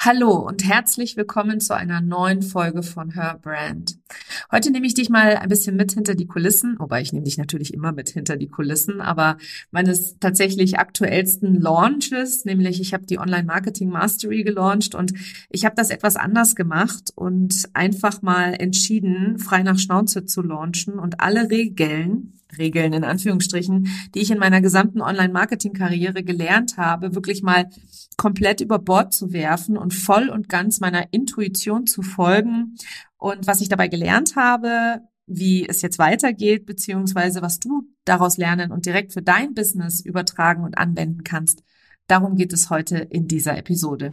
Hallo und herzlich willkommen zu einer neuen Folge von Her Brand. Heute nehme ich dich mal ein bisschen mit hinter die Kulissen, wobei ich nehme dich natürlich immer mit hinter die Kulissen, aber meines tatsächlich aktuellsten Launches, nämlich ich habe die Online Marketing Mastery gelauncht und ich habe das etwas anders gemacht und einfach mal entschieden, frei nach Schnauze zu launchen und alle Regeln, Regeln in Anführungsstrichen, die ich in meiner gesamten Online-Marketing-Karriere gelernt habe, wirklich mal komplett über Bord zu werfen und voll und ganz meiner Intuition zu folgen. Und was ich dabei gelernt habe, wie es jetzt weitergeht, beziehungsweise was du daraus lernen und direkt für dein Business übertragen und anwenden kannst. Darum geht es heute in dieser Episode.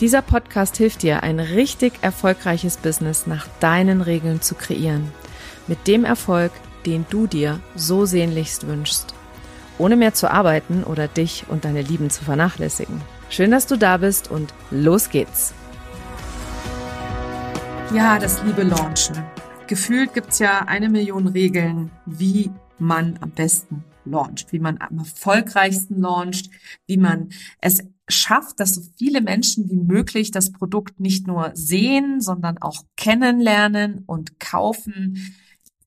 Dieser Podcast hilft dir, ein richtig erfolgreiches Business nach deinen Regeln zu kreieren. Mit dem Erfolg, den du dir so sehnlichst wünschst. Ohne mehr zu arbeiten oder dich und deine Lieben zu vernachlässigen. Schön, dass du da bist und los geht's. Ja, das liebe Launchen. Gefühlt gibt's ja eine Million Regeln, wie man am besten launcht, wie man am erfolgreichsten launcht, wie man es schafft, dass so viele Menschen wie möglich das Produkt nicht nur sehen, sondern auch kennenlernen und kaufen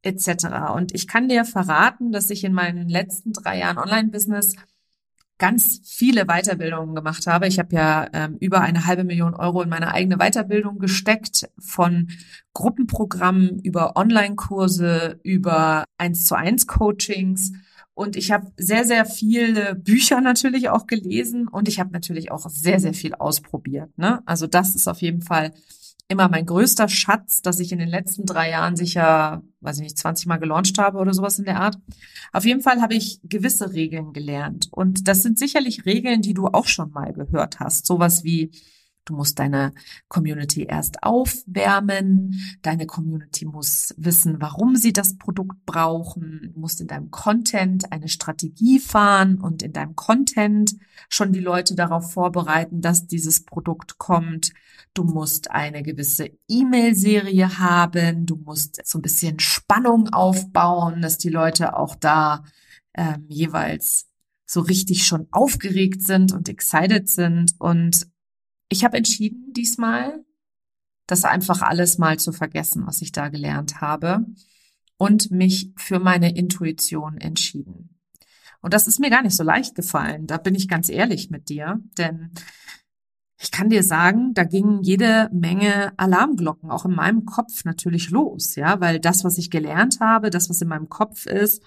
etc. Und ich kann dir verraten, dass ich in meinen letzten drei Jahren Online-Business ganz viele Weiterbildungen gemacht habe. Ich habe ja ähm, über eine halbe Million Euro in meine eigene Weiterbildung gesteckt, von Gruppenprogrammen über Online-Kurse, über eins zu eins Coachings und ich habe sehr, sehr viele Bücher natürlich auch gelesen und ich habe natürlich auch sehr, sehr viel ausprobiert. Ne? Also das ist auf jeden Fall immer mein größter Schatz, dass ich in den letzten drei Jahren sicher, weiß ich nicht, 20 Mal gelauncht habe oder sowas in der Art. Auf jeden Fall habe ich gewisse Regeln gelernt. Und das sind sicherlich Regeln, die du auch schon mal gehört hast. Sowas wie, Du musst deine Community erst aufwärmen. Deine Community muss wissen, warum sie das Produkt brauchen. Du musst in deinem Content eine Strategie fahren und in deinem Content schon die Leute darauf vorbereiten, dass dieses Produkt kommt. Du musst eine gewisse E-Mail-Serie haben. Du musst so ein bisschen Spannung aufbauen, dass die Leute auch da ähm, jeweils so richtig schon aufgeregt sind und excited sind und ich habe entschieden diesmal, das einfach alles mal zu vergessen, was ich da gelernt habe und mich für meine Intuition entschieden. Und das ist mir gar nicht so leicht gefallen, da bin ich ganz ehrlich mit dir, denn ich kann dir sagen, da gingen jede Menge Alarmglocken auch in meinem Kopf natürlich los, ja, weil das, was ich gelernt habe, das, was in meinem Kopf ist,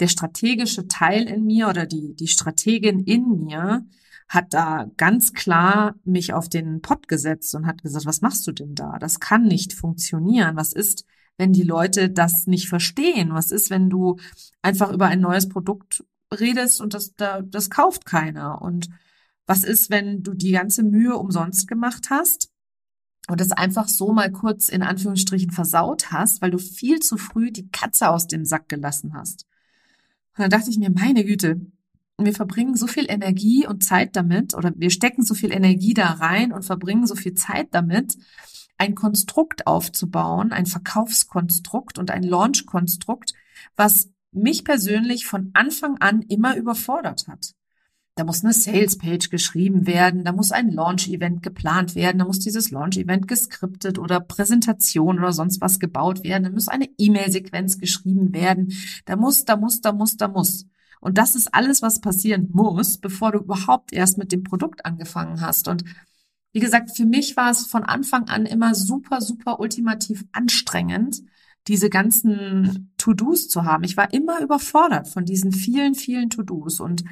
der strategische Teil in mir oder die, die Strategin in mir, hat da ganz klar mich auf den Pott gesetzt und hat gesagt, was machst du denn da? Das kann nicht funktionieren. Was ist, wenn die Leute das nicht verstehen? Was ist, wenn du einfach über ein neues Produkt redest und das, da, das kauft keiner? Und was ist, wenn du die ganze Mühe umsonst gemacht hast? und das einfach so mal kurz in Anführungsstrichen versaut hast, weil du viel zu früh die Katze aus dem Sack gelassen hast. Und dann dachte ich mir, meine Güte, wir verbringen so viel Energie und Zeit damit oder wir stecken so viel Energie da rein und verbringen so viel Zeit damit, ein Konstrukt aufzubauen, ein Verkaufskonstrukt und ein Launchkonstrukt, was mich persönlich von Anfang an immer überfordert hat. Da muss eine Sales-Page geschrieben werden, da muss ein Launch-Event geplant werden, da muss dieses Launch-Event geskriptet oder Präsentation oder sonst was gebaut werden, da muss eine E-Mail-Sequenz geschrieben werden, da muss, da muss, da muss, da muss. Und das ist alles, was passieren muss, bevor du überhaupt erst mit dem Produkt angefangen hast. Und wie gesagt, für mich war es von Anfang an immer super, super ultimativ anstrengend, diese ganzen To-Dos zu haben. Ich war immer überfordert von diesen vielen, vielen To-Dos. Und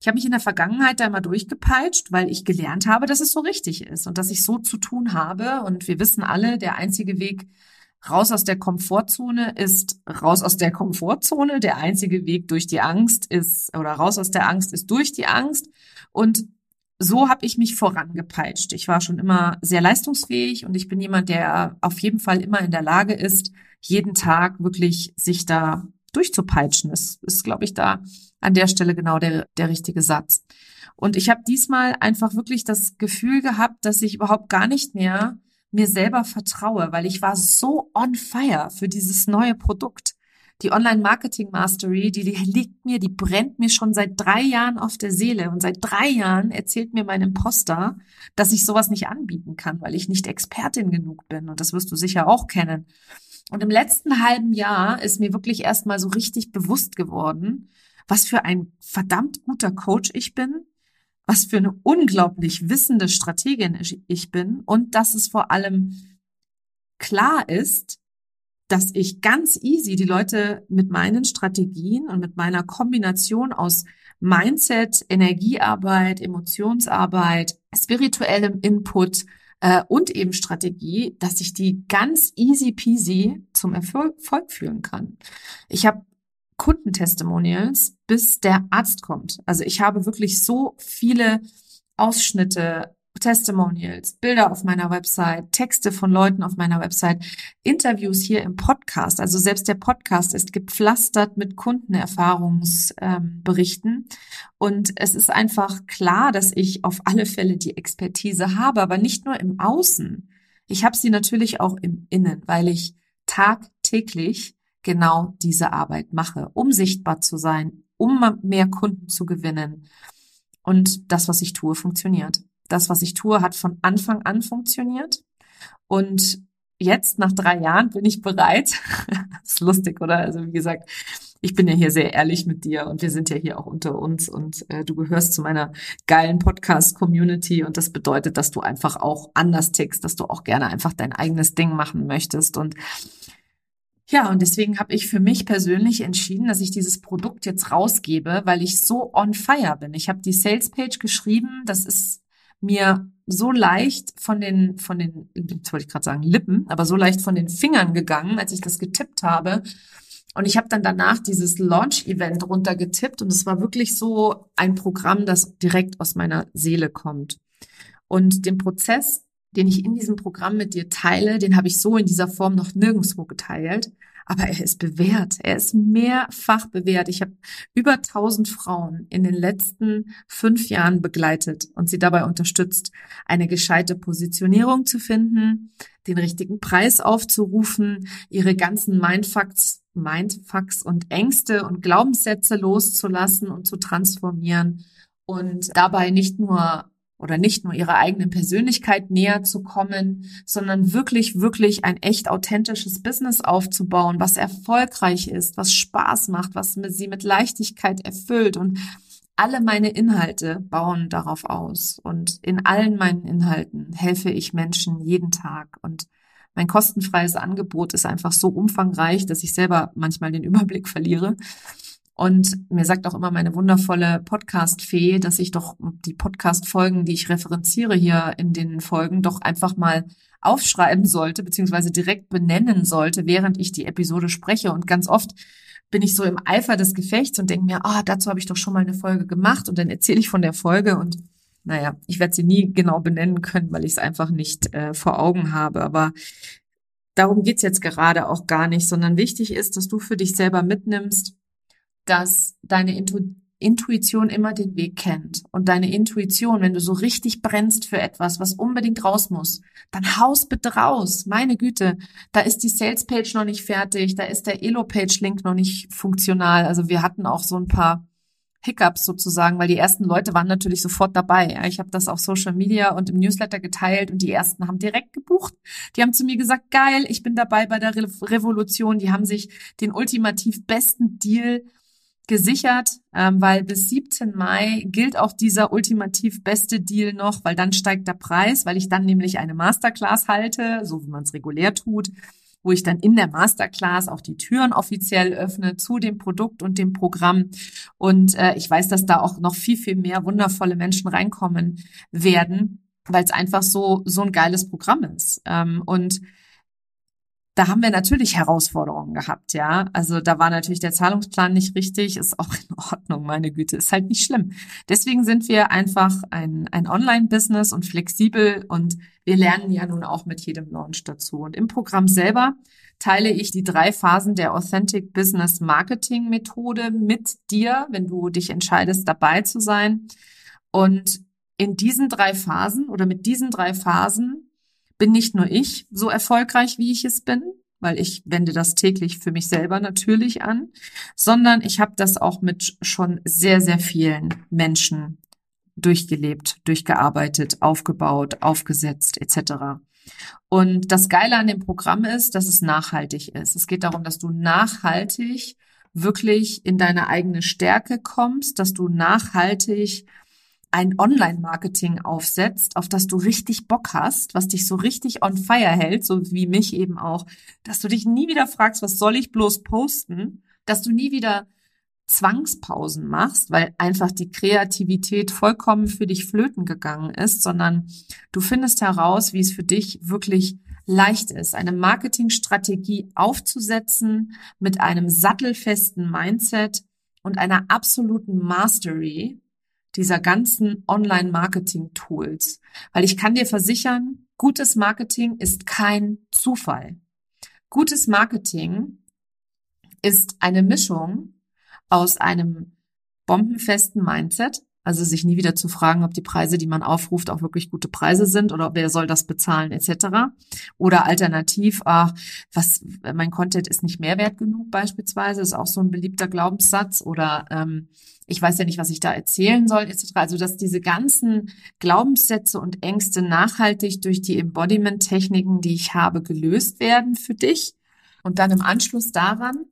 ich habe mich in der Vergangenheit da immer durchgepeitscht, weil ich gelernt habe, dass es so richtig ist und dass ich so zu tun habe. Und wir wissen alle, der einzige Weg, Raus aus der Komfortzone ist raus aus der Komfortzone. Der einzige Weg durch die Angst ist, oder raus aus der Angst ist durch die Angst. Und so habe ich mich vorangepeitscht. Ich war schon immer sehr leistungsfähig und ich bin jemand, der auf jeden Fall immer in der Lage ist, jeden Tag wirklich sich da durchzupeitschen. Das ist, glaube ich, da an der Stelle genau der, der richtige Satz. Und ich habe diesmal einfach wirklich das Gefühl gehabt, dass ich überhaupt gar nicht mehr mir selber vertraue, weil ich war so on fire für dieses neue Produkt. Die Online Marketing Mastery, die, liegt mir, die brennt mir schon seit drei Jahren auf der Seele. Und seit drei Jahren erzählt mir mein Imposter, dass ich sowas nicht anbieten kann, weil ich nicht Expertin genug bin. Und das wirst du sicher auch kennen. Und im letzten halben Jahr ist mir wirklich erstmal so richtig bewusst geworden, was für ein verdammt guter Coach ich bin, was für eine unglaublich wissende Strategin ich bin und dass es vor allem klar ist, dass ich ganz easy die Leute mit meinen Strategien und mit meiner Kombination aus Mindset, Energiearbeit, Emotionsarbeit, spirituellem Input äh, und eben Strategie, dass ich die ganz easy peasy zum Erfolg, führen kann. Ich habe Kundentestimonials, bis der Arzt kommt. Also ich habe wirklich so viele Ausschnitte, Testimonials, Bilder auf meiner Website, Texte von Leuten auf meiner Website, Interviews hier im Podcast. Also selbst der Podcast ist gepflastert mit Kundenerfahrungsberichten. Und es ist einfach klar, dass ich auf alle Fälle die Expertise habe, aber nicht nur im Außen. Ich habe sie natürlich auch im Innen, weil ich tagtäglich genau diese Arbeit mache, um sichtbar zu sein, um mehr Kunden zu gewinnen. Und das, was ich tue, funktioniert. Das, was ich tue, hat von Anfang an funktioniert. Und jetzt, nach drei Jahren, bin ich bereit. ist lustig, oder? Also wie gesagt, ich bin ja hier sehr ehrlich mit dir und wir sind ja hier auch unter uns und äh, du gehörst zu meiner geilen Podcast-Community und das bedeutet, dass du einfach auch anders tickst, dass du auch gerne einfach dein eigenes Ding machen möchtest und ja, und deswegen habe ich für mich persönlich entschieden, dass ich dieses Produkt jetzt rausgebe, weil ich so on fire bin. Ich habe die Sales Page geschrieben, das ist mir so leicht von den von den jetzt wollte ich gerade sagen Lippen, aber so leicht von den Fingern gegangen, als ich das getippt habe. Und ich habe dann danach dieses Launch-Event runtergetippt und es war wirklich so ein Programm, das direkt aus meiner Seele kommt. Und den Prozess den ich in diesem Programm mit dir teile, den habe ich so in dieser Form noch nirgendwo geteilt. Aber er ist bewährt. Er ist mehrfach bewährt. Ich habe über 1000 Frauen in den letzten fünf Jahren begleitet und sie dabei unterstützt, eine gescheite Positionierung zu finden, den richtigen Preis aufzurufen, ihre ganzen Mindfucks, Mindfucks und Ängste und Glaubenssätze loszulassen und zu transformieren und dabei nicht nur oder nicht nur ihrer eigenen Persönlichkeit näher zu kommen, sondern wirklich, wirklich ein echt authentisches Business aufzubauen, was erfolgreich ist, was Spaß macht, was sie mit Leichtigkeit erfüllt. Und alle meine Inhalte bauen darauf aus. Und in allen meinen Inhalten helfe ich Menschen jeden Tag. Und mein kostenfreies Angebot ist einfach so umfangreich, dass ich selber manchmal den Überblick verliere. Und mir sagt auch immer meine wundervolle Podcast-Fee, dass ich doch die Podcast-Folgen, die ich referenziere hier in den Folgen, doch einfach mal aufschreiben sollte, beziehungsweise direkt benennen sollte, während ich die Episode spreche. Und ganz oft bin ich so im Eifer des Gefechts und denke mir, ah, oh, dazu habe ich doch schon mal eine Folge gemacht und dann erzähle ich von der Folge und naja, ich werde sie nie genau benennen können, weil ich es einfach nicht äh, vor Augen habe. Aber darum geht's jetzt gerade auch gar nicht, sondern wichtig ist, dass du für dich selber mitnimmst, dass deine Intu Intuition immer den Weg kennt. Und deine Intuition, wenn du so richtig brennst für etwas, was unbedingt raus muss, dann haus bitte raus. Meine Güte, da ist die Sales Page noch nicht fertig, da ist der Elo Page Link noch nicht funktional. Also wir hatten auch so ein paar Hiccups sozusagen, weil die ersten Leute waren natürlich sofort dabei. ich habe das auf Social Media und im Newsletter geteilt und die ersten haben direkt gebucht. Die haben zu mir gesagt, geil, ich bin dabei bei der Revolution. Die haben sich den ultimativ besten Deal gesichert, ähm, weil bis 17 Mai gilt auch dieser ultimativ beste Deal noch, weil dann steigt der Preis, weil ich dann nämlich eine Masterclass halte, so wie man es regulär tut, wo ich dann in der Masterclass auch die Türen offiziell öffne zu dem Produkt und dem Programm. Und äh, ich weiß, dass da auch noch viel, viel mehr wundervolle Menschen reinkommen werden, weil es einfach so, so ein geiles Programm ist. Ähm, und da haben wir natürlich Herausforderungen gehabt, ja. Also da war natürlich der Zahlungsplan nicht richtig, ist auch in Ordnung, meine Güte, ist halt nicht schlimm. Deswegen sind wir einfach ein, ein Online-Business und flexibel und wir lernen ja nun auch mit jedem Launch dazu. Und im Programm selber teile ich die drei Phasen der Authentic Business Marketing Methode mit dir, wenn du dich entscheidest, dabei zu sein. Und in diesen drei Phasen oder mit diesen drei Phasen bin nicht nur ich so erfolgreich, wie ich es bin, weil ich wende das täglich für mich selber natürlich an, sondern ich habe das auch mit schon sehr, sehr vielen Menschen durchgelebt, durchgearbeitet, aufgebaut, aufgesetzt etc. Und das Geile an dem Programm ist, dass es nachhaltig ist. Es geht darum, dass du nachhaltig wirklich in deine eigene Stärke kommst, dass du nachhaltig ein Online-Marketing aufsetzt, auf das du richtig Bock hast, was dich so richtig on fire hält, so wie mich eben auch, dass du dich nie wieder fragst, was soll ich bloß posten, dass du nie wieder Zwangspausen machst, weil einfach die Kreativität vollkommen für dich flöten gegangen ist, sondern du findest heraus, wie es für dich wirklich leicht ist, eine Marketingstrategie aufzusetzen mit einem sattelfesten Mindset und einer absoluten Mastery dieser ganzen Online-Marketing-Tools. Weil ich kann dir versichern, gutes Marketing ist kein Zufall. Gutes Marketing ist eine Mischung aus einem bombenfesten Mindset, also sich nie wieder zu fragen, ob die Preise, die man aufruft, auch wirklich gute Preise sind oder wer soll das bezahlen etc. Oder alternativ, ach, was mein Content ist nicht mehrwert genug beispielsweise, ist auch so ein beliebter Glaubenssatz oder ähm, ich weiß ja nicht, was ich da erzählen soll etc. Also dass diese ganzen Glaubenssätze und Ängste nachhaltig durch die Embodiment-Techniken, die ich habe, gelöst werden für dich und dann im Anschluss daran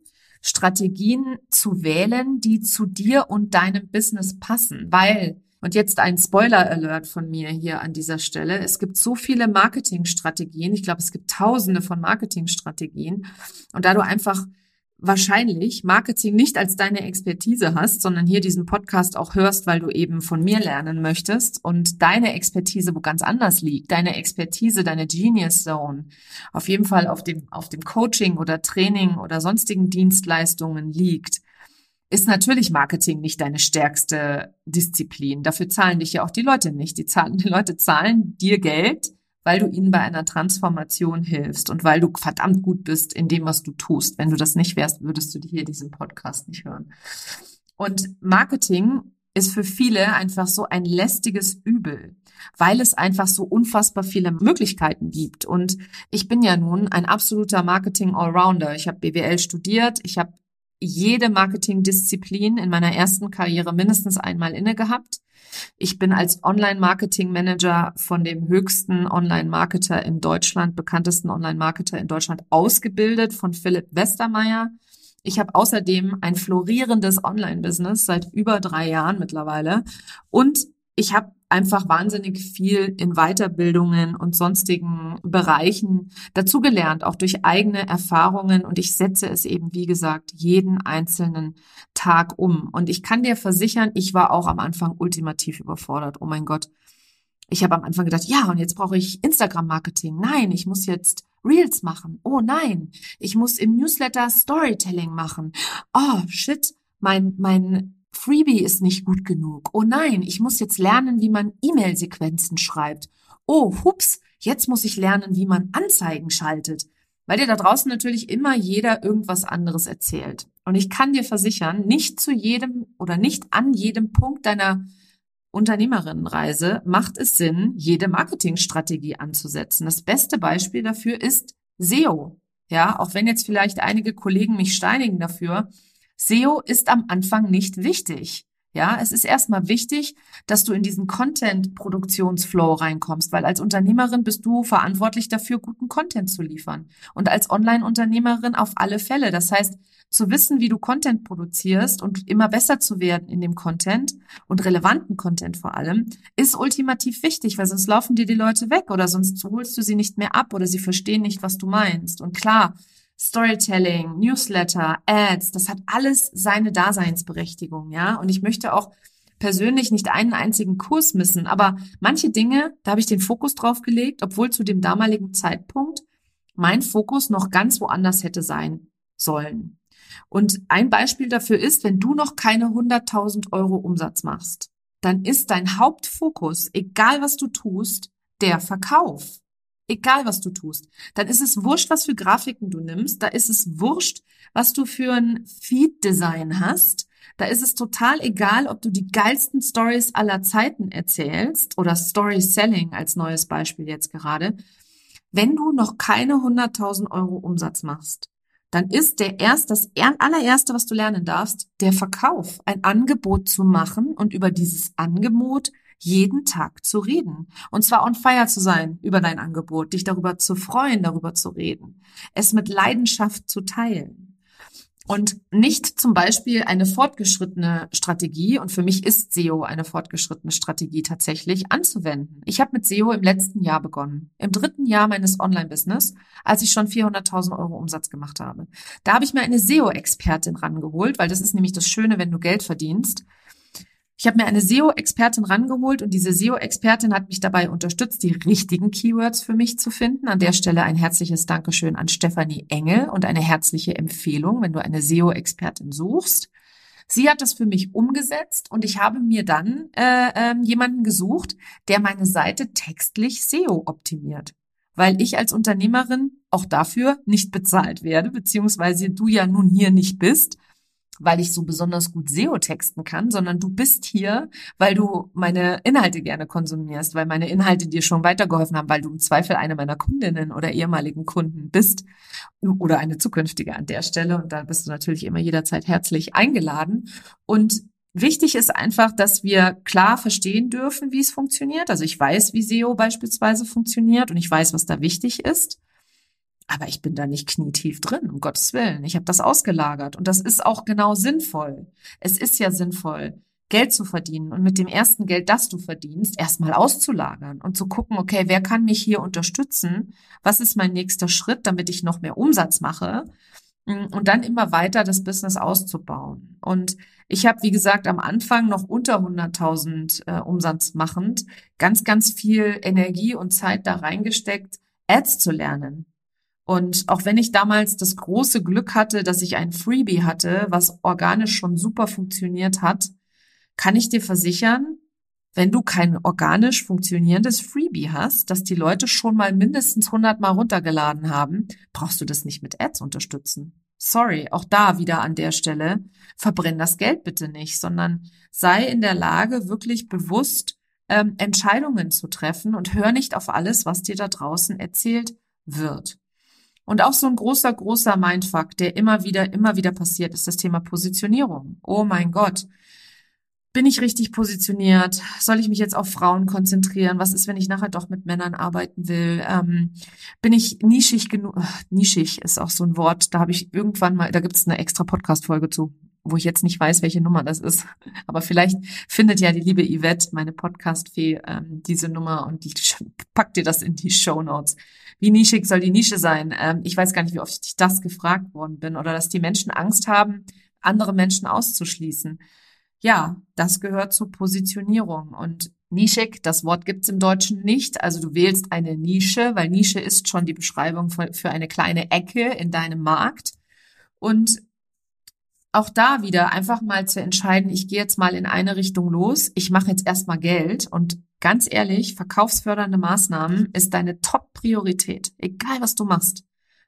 Strategien zu wählen, die zu dir und deinem Business passen, weil und jetzt ein Spoiler-Alert von mir hier an dieser Stelle. Es gibt so viele Marketingstrategien. Ich glaube, es gibt tausende von Marketingstrategien. Und da du einfach wahrscheinlich Marketing nicht als deine Expertise hast, sondern hier diesen Podcast auch hörst, weil du eben von mir lernen möchtest und deine Expertise wo ganz anders liegt, deine Expertise, deine Genius Zone auf jeden Fall auf dem, auf dem Coaching oder Training oder sonstigen Dienstleistungen liegt, ist natürlich Marketing nicht deine stärkste Disziplin. Dafür zahlen dich ja auch die Leute nicht. Die, zahlen, die Leute zahlen dir Geld, weil du ihnen bei einer Transformation hilfst und weil du verdammt gut bist in dem, was du tust. Wenn du das nicht wärst, würdest du hier diesen Podcast nicht hören. Und Marketing ist für viele einfach so ein lästiges Übel, weil es einfach so unfassbar viele Möglichkeiten gibt. Und ich bin ja nun ein absoluter Marketing-Allrounder. Ich habe BWL studiert, ich habe jede Marketingdisziplin in meiner ersten Karriere mindestens einmal inne gehabt. Ich bin als Online-Marketing-Manager von dem höchsten Online-Marketer in Deutschland, bekanntesten Online-Marketer in Deutschland ausgebildet von Philipp Westermeier. Ich habe außerdem ein florierendes Online-Business seit über drei Jahren mittlerweile und ich habe einfach wahnsinnig viel in Weiterbildungen und sonstigen Bereichen dazugelernt, auch durch eigene Erfahrungen. Und ich setze es eben, wie gesagt, jeden einzelnen Tag um. Und ich kann dir versichern, ich war auch am Anfang ultimativ überfordert. Oh mein Gott. Ich habe am Anfang gedacht, ja, und jetzt brauche ich Instagram-Marketing. Nein, ich muss jetzt Reels machen. Oh nein, ich muss im Newsletter Storytelling machen. Oh, shit, mein, mein Freebie ist nicht gut genug. Oh nein, ich muss jetzt lernen, wie man E-Mail-Sequenzen schreibt. Oh, hups, jetzt muss ich lernen, wie man Anzeigen schaltet. Weil dir da draußen natürlich immer jeder irgendwas anderes erzählt. Und ich kann dir versichern, nicht zu jedem oder nicht an jedem Punkt deiner Unternehmerinnenreise macht es Sinn, jede Marketingstrategie anzusetzen. Das beste Beispiel dafür ist SEO. Ja, auch wenn jetzt vielleicht einige Kollegen mich steinigen dafür, SEO ist am Anfang nicht wichtig. Ja, es ist erstmal wichtig, dass du in diesen Content-Produktionsflow reinkommst, weil als Unternehmerin bist du verantwortlich dafür, guten Content zu liefern. Und als Online-Unternehmerin auf alle Fälle. Das heißt, zu wissen, wie du Content produzierst und immer besser zu werden in dem Content und relevanten Content vor allem, ist ultimativ wichtig, weil sonst laufen dir die Leute weg oder sonst holst du sie nicht mehr ab oder sie verstehen nicht, was du meinst. Und klar, Storytelling, Newsletter, Ads, das hat alles seine Daseinsberechtigung, ja. Und ich möchte auch persönlich nicht einen einzigen Kurs missen, aber manche Dinge, da habe ich den Fokus drauf gelegt, obwohl zu dem damaligen Zeitpunkt mein Fokus noch ganz woanders hätte sein sollen. Und ein Beispiel dafür ist, wenn du noch keine 100.000 Euro Umsatz machst, dann ist dein Hauptfokus, egal was du tust, der Verkauf. Egal was du tust. Dann ist es wurscht, was für Grafiken du nimmst. Da ist es wurscht, was du für ein Feed-Design hast. Da ist es total egal, ob du die geilsten Stories aller Zeiten erzählst oder Story Selling als neues Beispiel jetzt gerade. Wenn du noch keine 100.000 Euro Umsatz machst, dann ist der erst, das allererste, was du lernen darfst, der Verkauf, ein Angebot zu machen und über dieses Angebot jeden Tag zu reden. Und zwar on fire zu sein über dein Angebot, dich darüber zu freuen, darüber zu reden, es mit Leidenschaft zu teilen und nicht zum Beispiel eine fortgeschrittene Strategie, und für mich ist SEO eine fortgeschrittene Strategie tatsächlich, anzuwenden. Ich habe mit SEO im letzten Jahr begonnen, im dritten Jahr meines Online-Business, als ich schon 400.000 Euro Umsatz gemacht habe. Da habe ich mir eine SEO-Expertin rangeholt, weil das ist nämlich das Schöne, wenn du Geld verdienst. Ich habe mir eine SEO-Expertin rangeholt und diese SEO-Expertin hat mich dabei unterstützt, die richtigen Keywords für mich zu finden. An der Stelle ein herzliches Dankeschön an Stefanie Engel und eine herzliche Empfehlung, wenn du eine SEO-Expertin suchst. Sie hat das für mich umgesetzt und ich habe mir dann äh, äh, jemanden gesucht, der meine Seite textlich SEO optimiert. Weil ich als Unternehmerin auch dafür nicht bezahlt werde, beziehungsweise du ja nun hier nicht bist, weil ich so besonders gut SEO texten kann, sondern du bist hier, weil du meine Inhalte gerne konsumierst, weil meine Inhalte dir schon weitergeholfen haben, weil du im Zweifel eine meiner Kundinnen oder ehemaligen Kunden bist oder eine zukünftige an der Stelle. Und da bist du natürlich immer jederzeit herzlich eingeladen. Und Wichtig ist einfach, dass wir klar verstehen dürfen, wie es funktioniert. Also ich weiß, wie SEO beispielsweise funktioniert und ich weiß, was da wichtig ist. Aber ich bin da nicht knietief drin, um Gottes Willen. Ich habe das ausgelagert. Und das ist auch genau sinnvoll. Es ist ja sinnvoll, Geld zu verdienen und mit dem ersten Geld, das du verdienst, erstmal auszulagern und zu gucken, okay, wer kann mich hier unterstützen? Was ist mein nächster Schritt, damit ich noch mehr Umsatz mache? Und dann immer weiter das Business auszubauen. Und ich habe, wie gesagt, am Anfang noch unter 100.000 äh, Umsatz machend ganz, ganz viel Energie und Zeit da reingesteckt, Ads zu lernen und auch wenn ich damals das große Glück hatte, dass ich ein Freebie hatte, was organisch schon super funktioniert hat, kann ich dir versichern, wenn du kein organisch funktionierendes Freebie hast, dass die Leute schon mal mindestens 100 Mal runtergeladen haben, brauchst du das nicht mit Ads unterstützen. Sorry, auch da wieder an der Stelle, verbrenn das Geld bitte nicht, sondern sei in der Lage, wirklich bewusst ähm, Entscheidungen zu treffen und hör nicht auf alles, was dir da draußen erzählt wird. Und auch so ein großer, großer Mindfuck, der immer wieder, immer wieder passiert, ist das Thema Positionierung. Oh mein Gott. Bin ich richtig positioniert? Soll ich mich jetzt auf Frauen konzentrieren? Was ist, wenn ich nachher doch mit Männern arbeiten will? Ähm, bin ich nischig genug? Nischig ist auch so ein Wort. Da habe ich irgendwann mal, da gibt es eine extra Podcast-Folge zu, wo ich jetzt nicht weiß, welche Nummer das ist. Aber vielleicht findet ja die liebe Yvette, meine Podcast-Fee, ähm, diese Nummer und die packt dir das in die Show Notes wie nischig soll die Nische sein? Ähm, ich weiß gar nicht, wie oft ich das gefragt worden bin oder dass die Menschen Angst haben, andere Menschen auszuschließen. Ja, das gehört zur Positionierung und nischig, das Wort gibt's im Deutschen nicht. Also du wählst eine Nische, weil Nische ist schon die Beschreibung für eine kleine Ecke in deinem Markt. Und auch da wieder einfach mal zu entscheiden, ich gehe jetzt mal in eine Richtung los, ich mache jetzt erstmal Geld und ganz ehrlich, verkaufsfördernde Maßnahmen ist deine Top-Priorität, egal was du machst.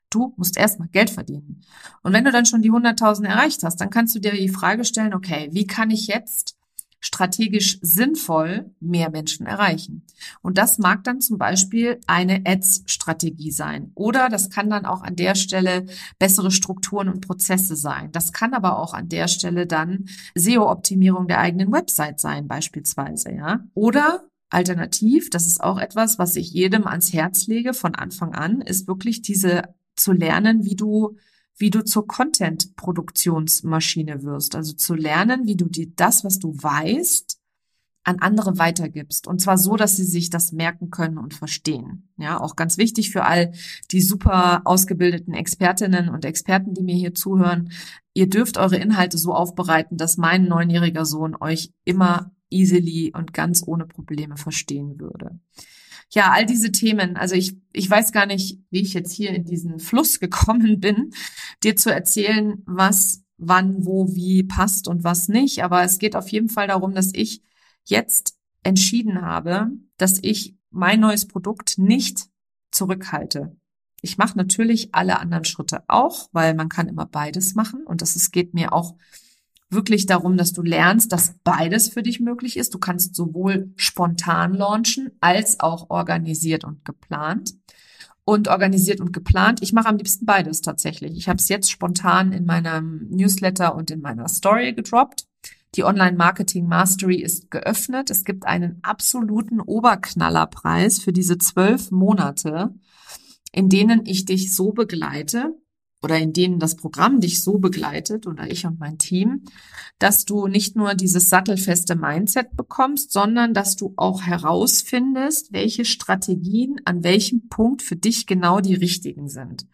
Du musst erstmal Geld verdienen. Und wenn du dann schon die 100.000 erreicht hast, dann kannst du dir die Frage stellen, okay, wie kann ich jetzt strategisch sinnvoll mehr Menschen erreichen. Und das mag dann zum Beispiel eine Ads-Strategie sein. Oder das kann dann auch an der Stelle bessere Strukturen und Prozesse sein. Das kann aber auch an der Stelle dann SEO-Optimierung der eigenen Website sein, beispielsweise, ja. Oder Alternativ, das ist auch etwas, was ich jedem ans Herz lege von Anfang an, ist wirklich diese zu lernen, wie du wie du zur Content-Produktionsmaschine wirst. Also zu lernen, wie du dir das, was du weißt, an andere weitergibst. Und zwar so, dass sie sich das merken können und verstehen. Ja, auch ganz wichtig für all die super ausgebildeten Expertinnen und Experten, die mir hier zuhören. Ihr dürft eure Inhalte so aufbereiten, dass mein neunjähriger Sohn euch immer easily und ganz ohne Probleme verstehen würde. ja, all diese Themen. Also ich, ich weiß gar nicht, wie ich jetzt hier in diesen Fluss gekommen bin, dir zu erzählen, was wann, wo, wie passt und was nicht. Aber es geht auf jeden Fall darum, dass ich jetzt entschieden habe, dass ich mein neues Produkt nicht zurückhalte. Ich mache natürlich alle anderen Schritte auch, weil man kann immer beides machen. Und das es geht mir auch wirklich darum, dass du lernst, dass beides für dich möglich ist. Du kannst sowohl spontan launchen als auch organisiert und geplant. Und organisiert und geplant. Ich mache am liebsten beides tatsächlich. Ich habe es jetzt spontan in meinem Newsletter und in meiner Story gedroppt. Die Online Marketing Mastery ist geöffnet. Es gibt einen absoluten Oberknallerpreis für diese zwölf Monate, in denen ich dich so begleite, oder in denen das Programm dich so begleitet oder ich und mein Team, dass du nicht nur dieses sattelfeste Mindset bekommst, sondern dass du auch herausfindest, welche Strategien an welchem Punkt für dich genau die richtigen sind.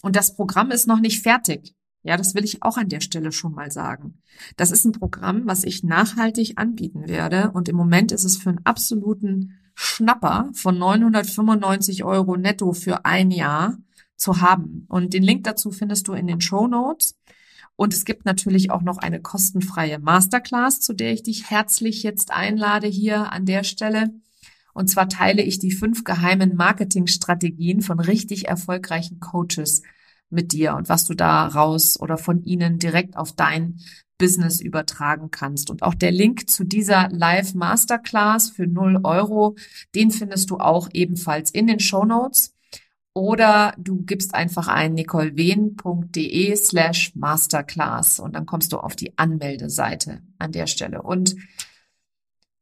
Und das Programm ist noch nicht fertig. Ja, das will ich auch an der Stelle schon mal sagen. Das ist ein Programm, was ich nachhaltig anbieten werde. Und im Moment ist es für einen absoluten Schnapper von 995 Euro netto für ein Jahr zu haben. Und den Link dazu findest du in den Show Notes. Und es gibt natürlich auch noch eine kostenfreie Masterclass, zu der ich dich herzlich jetzt einlade hier an der Stelle. Und zwar teile ich die fünf geheimen Marketingstrategien von richtig erfolgreichen Coaches mit dir und was du da raus oder von ihnen direkt auf dein Business übertragen kannst. Und auch der Link zu dieser Live Masterclass für 0 Euro, den findest du auch ebenfalls in den Show Notes oder du gibst einfach ein nicolewehn.de slash masterclass und dann kommst du auf die Anmeldeseite an der Stelle. Und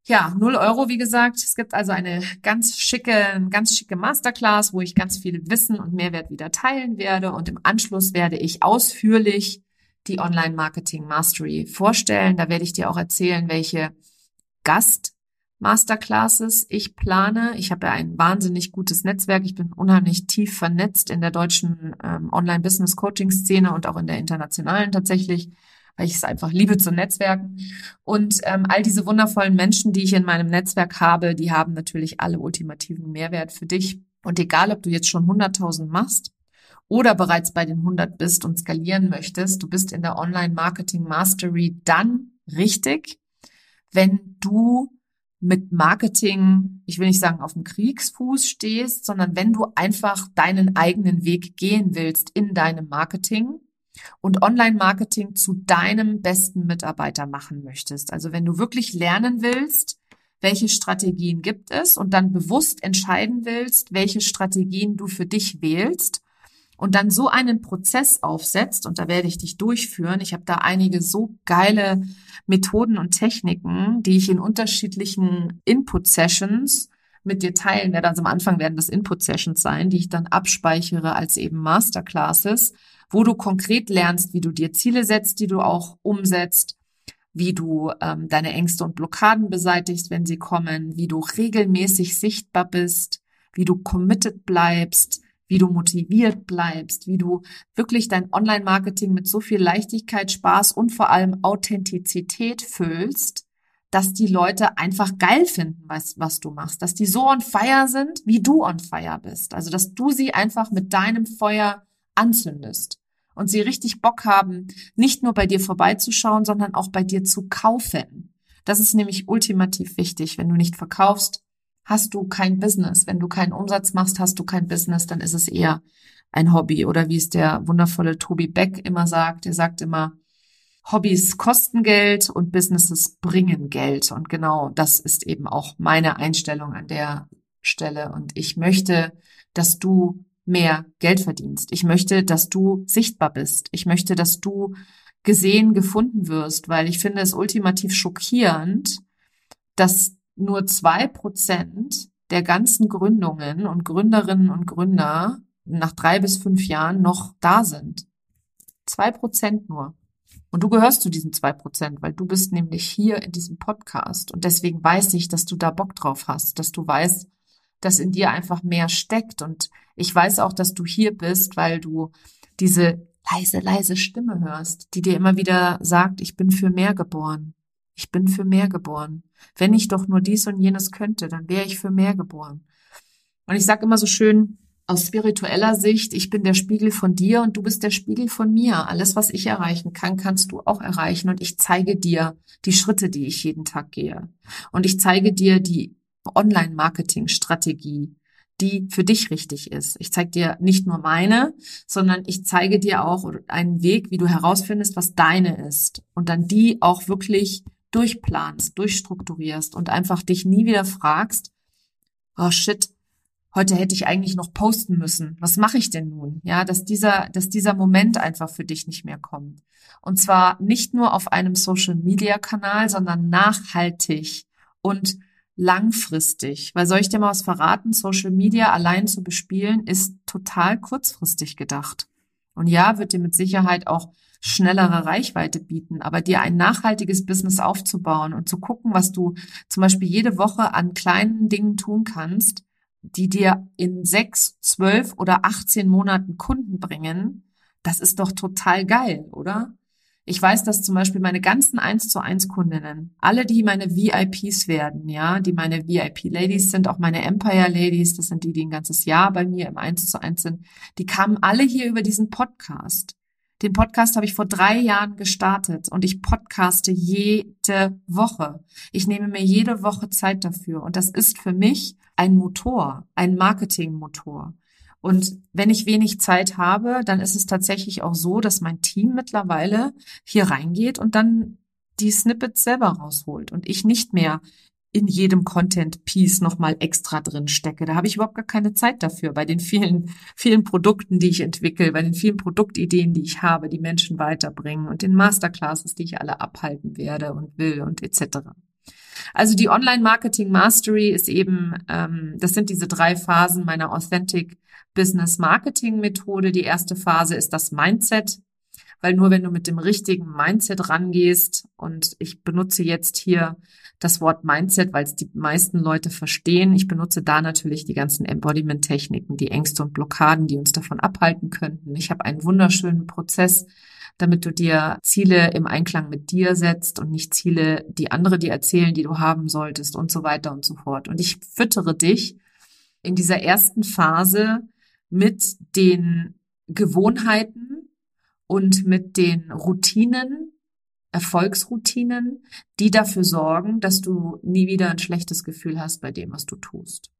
ja, null Euro, wie gesagt. Es gibt also eine ganz schicke, ganz schicke Masterclass, wo ich ganz viel Wissen und Mehrwert wieder teilen werde. Und im Anschluss werde ich ausführlich die Online Marketing Mastery vorstellen. Da werde ich dir auch erzählen, welche Gast Masterclasses ich plane. Ich habe ja ein wahnsinnig gutes Netzwerk. Ich bin unheimlich tief vernetzt in der deutschen ähm, Online-Business-Coaching-Szene und auch in der internationalen tatsächlich, weil ich es einfach liebe zu netzwerken. Und ähm, all diese wundervollen Menschen, die ich in meinem Netzwerk habe, die haben natürlich alle ultimativen Mehrwert für dich. Und egal, ob du jetzt schon 100.000 machst oder bereits bei den 100 bist und skalieren möchtest, du bist in der Online-Marketing Mastery dann richtig, wenn du mit Marketing, ich will nicht sagen auf dem Kriegsfuß stehst, sondern wenn du einfach deinen eigenen Weg gehen willst in deinem Marketing und Online-Marketing zu deinem besten Mitarbeiter machen möchtest. Also wenn du wirklich lernen willst, welche Strategien gibt es und dann bewusst entscheiden willst, welche Strategien du für dich wählst und dann so einen Prozess aufsetzt, und da werde ich dich durchführen. Ich habe da einige so geile Methoden und Techniken, die ich in unterschiedlichen Input-Sessions mit dir teilen werde. Also am Anfang werden das Input-Sessions sein, die ich dann abspeichere als eben Masterclasses, wo du konkret lernst, wie du dir Ziele setzt, die du auch umsetzt, wie du ähm, deine Ängste und Blockaden beseitigst, wenn sie kommen, wie du regelmäßig sichtbar bist, wie du committed bleibst, wie du motiviert bleibst, wie du wirklich dein Online-Marketing mit so viel Leichtigkeit, Spaß und vor allem Authentizität füllst, dass die Leute einfach geil finden, was, was du machst, dass die so on fire sind, wie du on fire bist. Also, dass du sie einfach mit deinem Feuer anzündest und sie richtig Bock haben, nicht nur bei dir vorbeizuschauen, sondern auch bei dir zu kaufen. Das ist nämlich ultimativ wichtig. Wenn du nicht verkaufst, hast du kein Business. Wenn du keinen Umsatz machst, hast du kein Business, dann ist es eher ein Hobby. Oder wie es der wundervolle Tobi Beck immer sagt, er sagt immer, Hobbys kosten Geld und Businesses bringen Geld. Und genau das ist eben auch meine Einstellung an der Stelle. Und ich möchte, dass du mehr Geld verdienst. Ich möchte, dass du sichtbar bist. Ich möchte, dass du gesehen, gefunden wirst, weil ich finde es ultimativ schockierend, dass nur zwei Prozent der ganzen Gründungen und Gründerinnen und Gründer nach drei bis fünf Jahren noch da sind. Zwei Prozent nur. Und du gehörst zu diesen zwei Prozent, weil du bist nämlich hier in diesem Podcast. Und deswegen weiß ich, dass du da Bock drauf hast, dass du weißt, dass in dir einfach mehr steckt. Und ich weiß auch, dass du hier bist, weil du diese leise, leise Stimme hörst, die dir immer wieder sagt, ich bin für mehr geboren. Ich bin für mehr geboren. Wenn ich doch nur dies und jenes könnte, dann wäre ich für mehr geboren. Und ich sage immer so schön, aus spiritueller Sicht, ich bin der Spiegel von dir und du bist der Spiegel von mir. Alles, was ich erreichen kann, kannst du auch erreichen. Und ich zeige dir die Schritte, die ich jeden Tag gehe. Und ich zeige dir die Online-Marketing-Strategie, die für dich richtig ist. Ich zeige dir nicht nur meine, sondern ich zeige dir auch einen Weg, wie du herausfindest, was deine ist. Und dann die auch wirklich durchplanst, durchstrukturierst und einfach dich nie wieder fragst, oh shit, heute hätte ich eigentlich noch posten müssen. Was mache ich denn nun? Ja, dass dieser, dass dieser Moment einfach für dich nicht mehr kommt. Und zwar nicht nur auf einem Social Media Kanal, sondern nachhaltig und langfristig. Weil soll ich dir mal was verraten? Social Media allein zu bespielen ist total kurzfristig gedacht. Und ja, wird dir mit Sicherheit auch schnellere Reichweite bieten, aber dir ein nachhaltiges Business aufzubauen und zu gucken, was du zum Beispiel jede Woche an kleinen Dingen tun kannst, die dir in sechs, zwölf oder 18 Monaten Kunden bringen, das ist doch total geil, oder? Ich weiß, dass zum Beispiel meine ganzen 1 zu 1 Kundinnen, alle, die meine VIPs werden, ja, die meine VIP-Ladies sind, auch meine Empire-Ladies, das sind die, die ein ganzes Jahr bei mir im 1 zu 1 sind, die kamen alle hier über diesen Podcast. Den Podcast habe ich vor drei Jahren gestartet und ich podcaste jede Woche. Ich nehme mir jede Woche Zeit dafür und das ist für mich ein Motor, ein Marketingmotor. Und wenn ich wenig Zeit habe, dann ist es tatsächlich auch so, dass mein Team mittlerweile hier reingeht und dann die Snippets selber rausholt und ich nicht mehr in jedem Content-Piece nochmal extra drin stecke. Da habe ich überhaupt gar keine Zeit dafür bei den vielen, vielen Produkten, die ich entwickle, bei den vielen Produktideen, die ich habe, die Menschen weiterbringen und den Masterclasses, die ich alle abhalten werde und will und etc. Also die Online-Marketing Mastery ist eben, ähm, das sind diese drei Phasen meiner Authentic Business Marketing Methode. Die erste Phase ist das Mindset, weil nur wenn du mit dem richtigen Mindset rangehst und ich benutze jetzt hier das Wort Mindset, weil es die meisten Leute verstehen. Ich benutze da natürlich die ganzen Embodiment-Techniken, die Ängste und Blockaden, die uns davon abhalten könnten. Ich habe einen wunderschönen Prozess, damit du dir Ziele im Einklang mit dir setzt und nicht Ziele, die andere dir erzählen, die du haben solltest und so weiter und so fort. Und ich füttere dich in dieser ersten Phase mit den Gewohnheiten und mit den Routinen, Erfolgsroutinen, die dafür sorgen, dass du nie wieder ein schlechtes Gefühl hast bei dem, was du tust.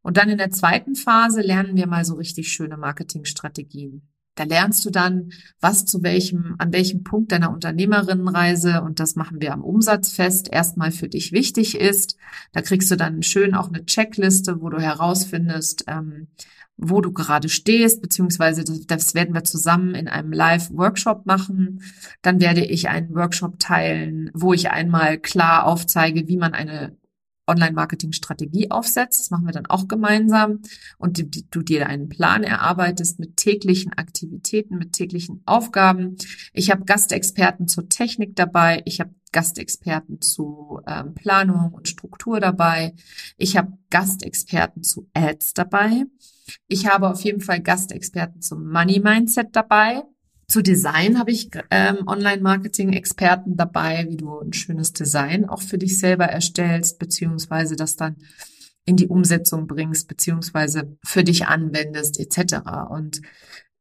Und dann in der zweiten Phase lernen wir mal so richtig schöne Marketingstrategien. Da lernst du dann, was zu welchem, an welchem Punkt deiner Unternehmerinnenreise, und das machen wir am Umsatzfest, erstmal für dich wichtig ist. Da kriegst du dann schön auch eine Checkliste, wo du herausfindest, ähm, wo du gerade stehst, beziehungsweise das, das werden wir zusammen in einem Live-Workshop machen. Dann werde ich einen Workshop teilen, wo ich einmal klar aufzeige, wie man eine Online-Marketing-Strategie aufsetzt. Das machen wir dann auch gemeinsam und du, du dir einen Plan erarbeitest mit täglichen Aktivitäten, mit täglichen Aufgaben. Ich habe Gastexperten zur Technik dabei. Ich habe Gastexperten zu ähm, Planung und Struktur dabei. Ich habe Gastexperten zu Ads dabei. Ich habe auf jeden Fall Gastexperten zum Money Mindset dabei. Zu Design habe ich ähm, Online-Marketing-Experten dabei, wie du ein schönes Design auch für dich selber erstellst, beziehungsweise das dann in die Umsetzung bringst, beziehungsweise für dich anwendest, etc. Und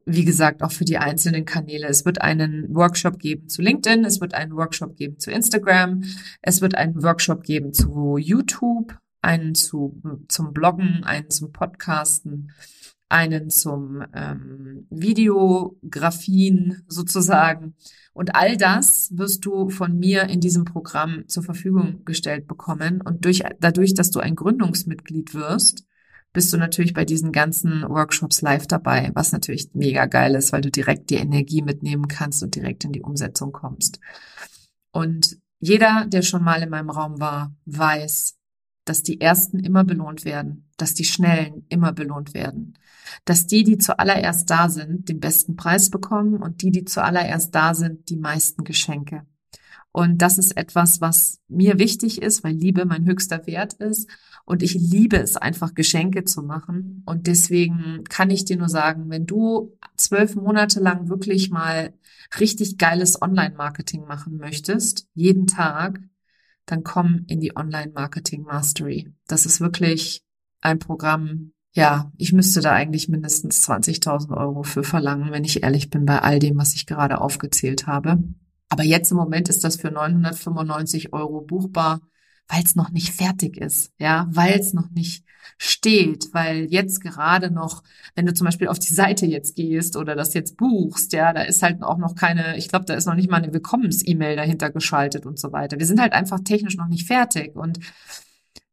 wie gesagt, auch für die einzelnen Kanäle. Es wird einen Workshop geben zu LinkedIn, es wird einen Workshop geben zu Instagram, es wird einen Workshop geben zu YouTube, einen zu, zum Bloggen, einen zum Podcasten, einen zum ähm, Videografien sozusagen. Und all das wirst du von mir in diesem Programm zur Verfügung gestellt bekommen. Und durch, dadurch, dass du ein Gründungsmitglied wirst, bist du natürlich bei diesen ganzen Workshops live dabei, was natürlich mega geil ist, weil du direkt die Energie mitnehmen kannst und direkt in die Umsetzung kommst. Und jeder, der schon mal in meinem Raum war, weiß, dass die Ersten immer belohnt werden, dass die Schnellen immer belohnt werden, dass die, die zuallererst da sind, den besten Preis bekommen und die, die zuallererst da sind, die meisten Geschenke. Und das ist etwas, was mir wichtig ist, weil Liebe mein höchster Wert ist. Und ich liebe es einfach, Geschenke zu machen. Und deswegen kann ich dir nur sagen, wenn du zwölf Monate lang wirklich mal richtig geiles Online-Marketing machen möchtest, jeden Tag, dann komm in die Online Marketing Mastery. Das ist wirklich ein Programm, ja, ich müsste da eigentlich mindestens 20.000 Euro für verlangen, wenn ich ehrlich bin, bei all dem, was ich gerade aufgezählt habe. Aber jetzt im Moment ist das für 995 Euro buchbar, weil es noch nicht fertig ist, ja, weil es noch nicht steht, weil jetzt gerade noch, wenn du zum Beispiel auf die Seite jetzt gehst oder das jetzt buchst, ja, da ist halt auch noch keine, ich glaube, da ist noch nicht mal eine Willkommens-E-Mail dahinter geschaltet und so weiter. Wir sind halt einfach technisch noch nicht fertig und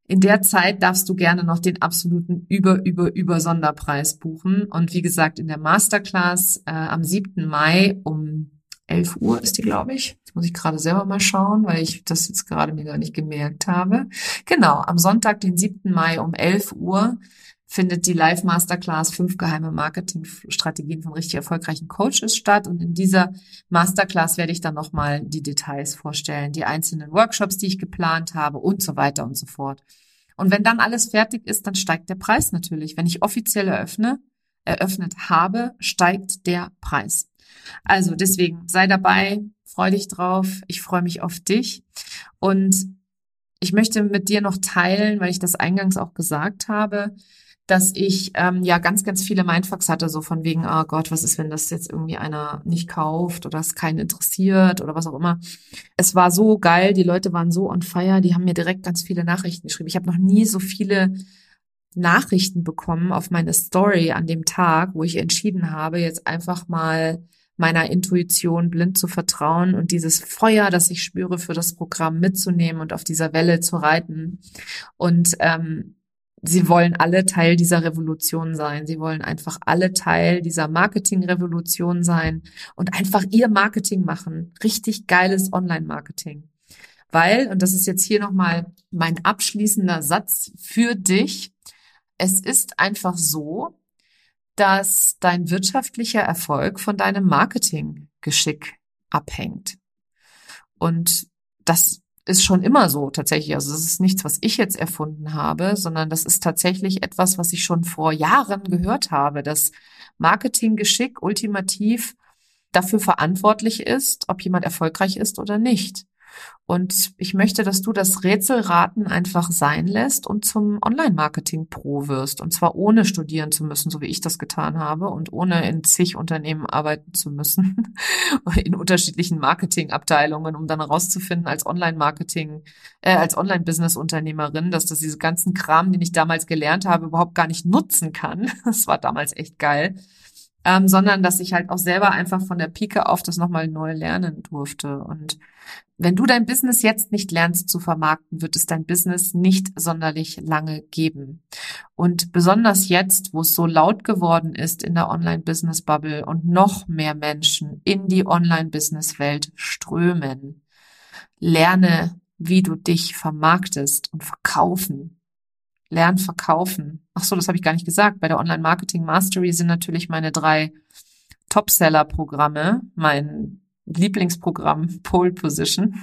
in der Zeit darfst du gerne noch den absoluten über, über, über Sonderpreis buchen. Und wie gesagt, in der Masterclass äh, am 7. Mai um 11 Uhr ist die, glaube ich. Jetzt muss ich gerade selber mal schauen, weil ich das jetzt gerade mir gar nicht gemerkt habe. Genau, am Sonntag, den 7. Mai um 11 Uhr findet die Live Masterclass fünf geheime Marketingstrategien von richtig erfolgreichen Coaches statt. Und in dieser Masterclass werde ich dann nochmal die Details vorstellen, die einzelnen Workshops, die ich geplant habe und so weiter und so fort. Und wenn dann alles fertig ist, dann steigt der Preis natürlich. Wenn ich offiziell eröffne, eröffnet habe, steigt der Preis. Also deswegen sei dabei, freu dich drauf, ich freue mich auf dich und ich möchte mit dir noch teilen, weil ich das eingangs auch gesagt habe, dass ich ähm, ja ganz, ganz viele Mindfucks hatte, so von wegen, oh Gott, was ist, wenn das jetzt irgendwie einer nicht kauft oder es keinen interessiert oder was auch immer. Es war so geil, die Leute waren so on fire, die haben mir direkt ganz viele Nachrichten geschrieben. Ich habe noch nie so viele Nachrichten bekommen auf meine Story an dem Tag, wo ich entschieden habe, jetzt einfach mal meiner Intuition blind zu vertrauen und dieses Feuer, das ich spüre, für das Programm mitzunehmen und auf dieser Welle zu reiten. Und ähm, sie wollen alle Teil dieser Revolution sein. Sie wollen einfach alle Teil dieser Marketing-Revolution sein und einfach ihr Marketing machen. Richtig geiles Online-Marketing. Weil, und das ist jetzt hier nochmal mein abschließender Satz für dich, es ist einfach so, dass dein wirtschaftlicher Erfolg von deinem Marketinggeschick abhängt. Und das ist schon immer so tatsächlich. Also das ist nichts, was ich jetzt erfunden habe, sondern das ist tatsächlich etwas, was ich schon vor Jahren gehört habe, dass Marketinggeschick ultimativ dafür verantwortlich ist, ob jemand erfolgreich ist oder nicht. Und ich möchte, dass du das Rätselraten einfach sein lässt und zum Online-Marketing-Pro wirst. Und zwar ohne studieren zu müssen, so wie ich das getan habe und ohne in zig Unternehmen arbeiten zu müssen, in unterschiedlichen Marketingabteilungen, um dann herauszufinden als Online-Marketing, äh, als Online-Business-Unternehmerin, dass das diese ganzen Kram, den ich damals gelernt habe, überhaupt gar nicht nutzen kann. Das war damals echt geil ähm, sondern dass ich halt auch selber einfach von der Pike auf das nochmal neu lernen durfte. Und wenn du dein Business jetzt nicht lernst zu vermarkten, wird es dein Business nicht sonderlich lange geben. Und besonders jetzt, wo es so laut geworden ist in der Online-Business-Bubble und noch mehr Menschen in die Online-Business-Welt strömen, lerne, wie du dich vermarktest und verkaufen Lernen, Verkaufen. Ach so, das habe ich gar nicht gesagt. Bei der Online Marketing Mastery sind natürlich meine drei Topseller-Programme, mein Lieblingsprogramm Pole Position,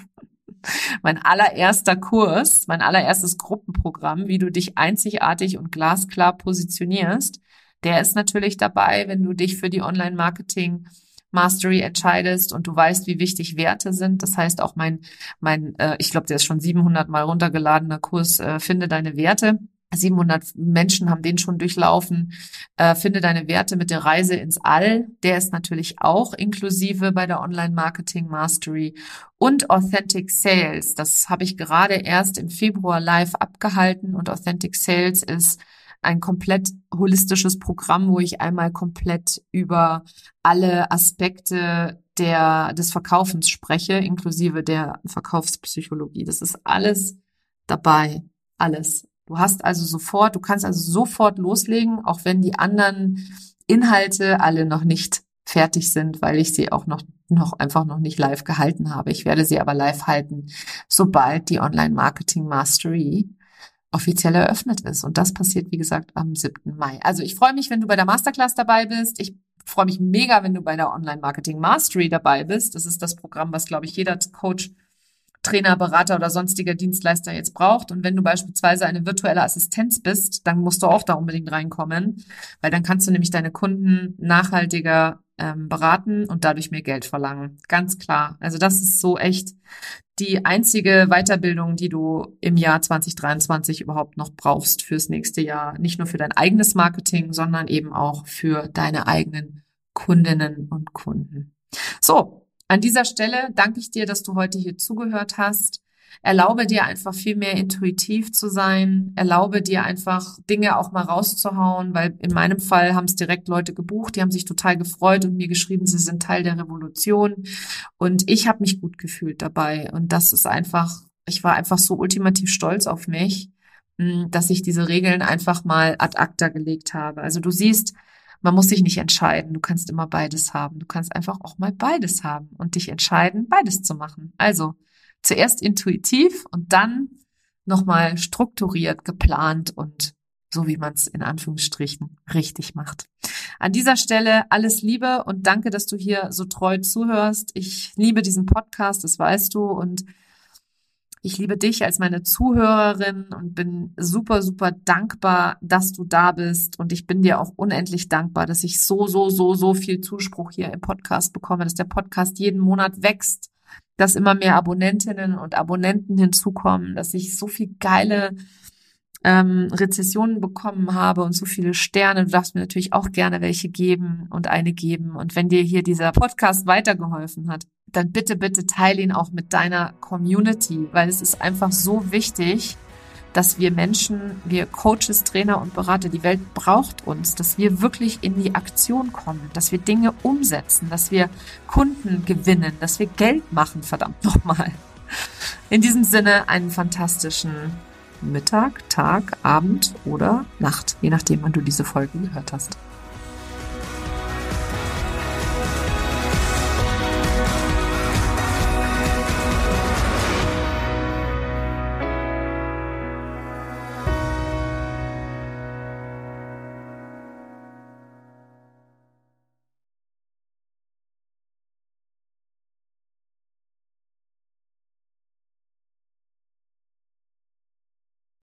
mein allererster Kurs, mein allererstes Gruppenprogramm, wie du dich einzigartig und glasklar positionierst. Der ist natürlich dabei, wenn du dich für die Online Marketing Mastery entscheidest und du weißt, wie wichtig Werte sind. Das heißt auch mein, mein, äh, ich glaube, der ist schon 700 mal runtergeladener Kurs, äh, finde deine Werte 700 Menschen haben den schon durchlaufen. Äh, finde deine Werte mit der Reise ins All. Der ist natürlich auch inklusive bei der Online Marketing Mastery und Authentic Sales. Das habe ich gerade erst im Februar live abgehalten und Authentic Sales ist ein komplett holistisches Programm, wo ich einmal komplett über alle Aspekte der, des Verkaufens spreche, inklusive der Verkaufspsychologie. Das ist alles dabei. Alles. Du hast also sofort, du kannst also sofort loslegen, auch wenn die anderen Inhalte alle noch nicht fertig sind, weil ich sie auch noch, noch einfach noch nicht live gehalten habe. Ich werde sie aber live halten, sobald die Online Marketing Mastery offiziell eröffnet ist. Und das passiert, wie gesagt, am 7. Mai. Also ich freue mich, wenn du bei der Masterclass dabei bist. Ich freue mich mega, wenn du bei der Online Marketing Mastery dabei bist. Das ist das Programm, was, glaube ich, jeder Coach Trainer, Berater oder sonstiger Dienstleister jetzt braucht. Und wenn du beispielsweise eine virtuelle Assistenz bist, dann musst du auch da unbedingt reinkommen, weil dann kannst du nämlich deine Kunden nachhaltiger ähm, beraten und dadurch mehr Geld verlangen. Ganz klar. Also das ist so echt die einzige Weiterbildung, die du im Jahr 2023 überhaupt noch brauchst fürs nächste Jahr. Nicht nur für dein eigenes Marketing, sondern eben auch für deine eigenen Kundinnen und Kunden. So, an dieser Stelle danke ich dir, dass du heute hier zugehört hast. Erlaube dir einfach viel mehr intuitiv zu sein. Erlaube dir einfach Dinge auch mal rauszuhauen, weil in meinem Fall haben es direkt Leute gebucht, die haben sich total gefreut und mir geschrieben, sie sind Teil der Revolution. Und ich habe mich gut gefühlt dabei. Und das ist einfach, ich war einfach so ultimativ stolz auf mich, hm, dass ich diese Regeln einfach mal ad acta gelegt habe. Also du siehst, man muss sich nicht entscheiden. Du kannst immer beides haben. Du kannst einfach auch mal beides haben und dich entscheiden, beides zu machen. Also zuerst intuitiv und dann nochmal strukturiert, geplant und so wie man es in Anführungsstrichen richtig macht. An dieser Stelle alles Liebe und danke, dass du hier so treu zuhörst. Ich liebe diesen Podcast, das weißt du und ich liebe dich als meine Zuhörerin und bin super, super dankbar, dass du da bist. Und ich bin dir auch unendlich dankbar, dass ich so, so, so, so viel Zuspruch hier im Podcast bekomme, dass der Podcast jeden Monat wächst dass immer mehr Abonnentinnen und Abonnenten hinzukommen, dass ich so viel geile ähm, Rezessionen bekommen habe und so viele Sterne. Du darfst mir natürlich auch gerne welche geben und eine geben. Und wenn dir hier dieser Podcast weitergeholfen hat, dann bitte, bitte teile ihn auch mit deiner Community, weil es ist einfach so wichtig, dass wir Menschen, wir Coaches, Trainer und Berater, die Welt braucht uns, dass wir wirklich in die Aktion kommen, dass wir Dinge umsetzen, dass wir Kunden gewinnen, dass wir Geld machen, verdammt nochmal. In diesem Sinne einen fantastischen Mittag, Tag, Abend oder Nacht, je nachdem, wann du diese Folge gehört hast.